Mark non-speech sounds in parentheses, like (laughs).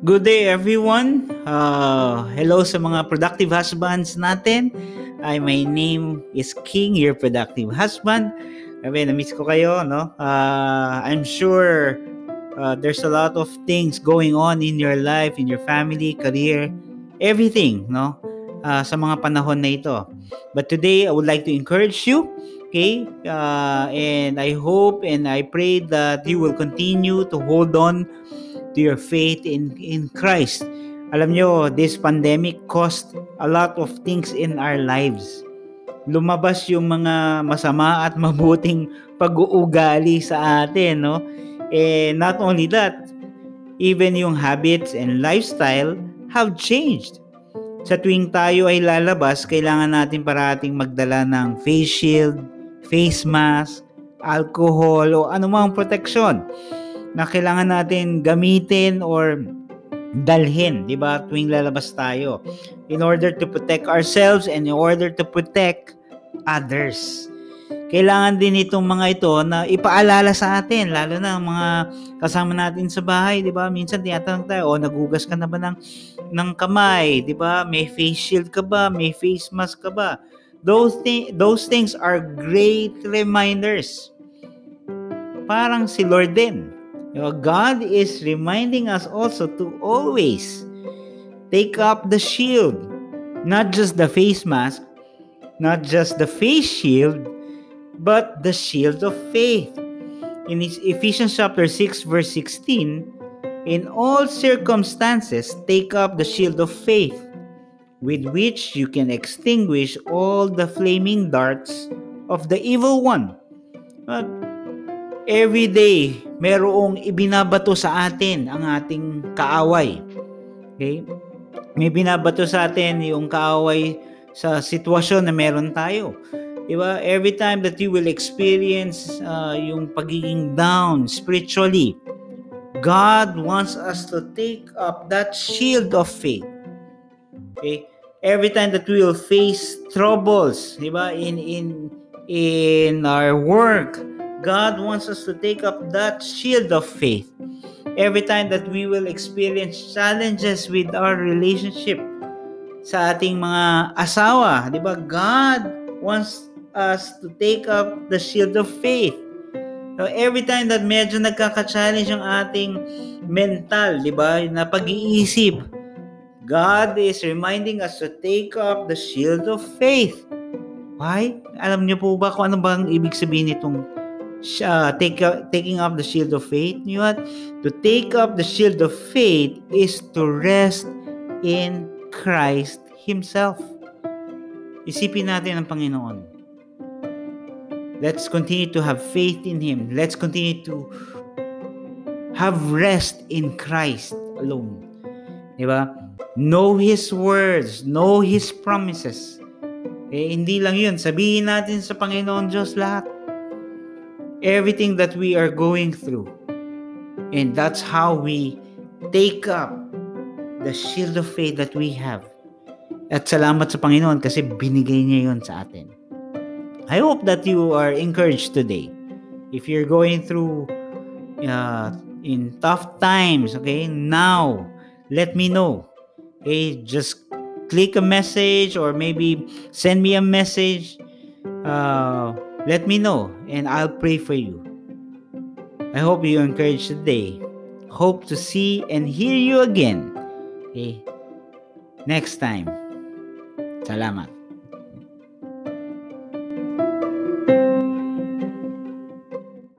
good day everyone. Uh, hello sa mga productive husbands natin. Ay, my name is King, your productive husband. Sabi, na-miss ko kayo, no? Uh, I'm sure uh, there's a lot of things going on in your life, in your family, career, everything, no? Uh, sa mga panahon na ito. But today, I would like to encourage you, okay? Uh, and I hope and I pray that you will continue to hold on to your faith in, in Christ. Alam nyo, this pandemic cost a lot of things in our lives. Lumabas yung mga masama at (laughs) mabuting pag-uugali sa atin, no? And not only that, even yung habits and lifestyle have changed. Sa tuwing tayo ay lalabas, kailangan natin parating magdala ng face shield, face mask, alcohol, o anumang protection na kailangan natin gamitin or dalhin, 'di ba? Tuwing lalabas tayo in order to protect ourselves and in order to protect others. Kailangan din itong mga ito na ipaalala sa atin, lalo na ang mga kasama natin sa bahay, 'di ba? Minsan tinatanong tayo, "Oh, nagugas ka na ba ng ng kamay?" 'Di ba? May face shield ka ba? May face mask ka ba? Those thi- those things are great reminders. Parang si Lord din God is reminding us also to always take up the shield, not just the face mask, not just the face shield, but the shield of faith. In Ephesians chapter 6 verse 16, in all circumstances take up the shield of faith, with which you can extinguish all the flaming darts of the evil one. But every day merong ibinabato sa atin ang ating kaaway. Okay? May binabato sa atin yung kaaway sa sitwasyon na meron tayo. Diba? Every time that you will experience uh, yung pagiging down spiritually, God wants us to take up that shield of faith. Okay? Every time that we will face troubles, diba? In in in our work, God wants us to take up that shield of faith. Every time that we will experience challenges with our relationship sa ating mga asawa, 'di ba? God wants us to take up the shield of faith. So every time that medyo nagkaka-challenge ang ating mental, 'di ba? Na pag-iisip, God is reminding us to take up the shield of faith. Why? Alam niyo po ba kung ano bang ibig sabihin nitong uh, take up, taking up the shield of faith. You know what? To take up the shield of faith is to rest in Christ Himself. Isipin natin ang Panginoon. Let's continue to have faith in Him. Let's continue to have rest in Christ alone. Di ba? Know His words. Know His promises. Eh, hindi lang yun. Sabihin natin sa Panginoon Diyos lahat everything that we are going through. And that's how we take up the shield of faith that we have. At salamat sa Panginoon kasi binigay niya yon sa atin. I hope that you are encouraged today. If you're going through uh, in tough times, okay, now let me know. Okay, just click a message or maybe send me a message. Uh, let me know and I'll pray for you. I hope you encouraged today. Hope to see and hear you again. Okay? Next time. Salamat.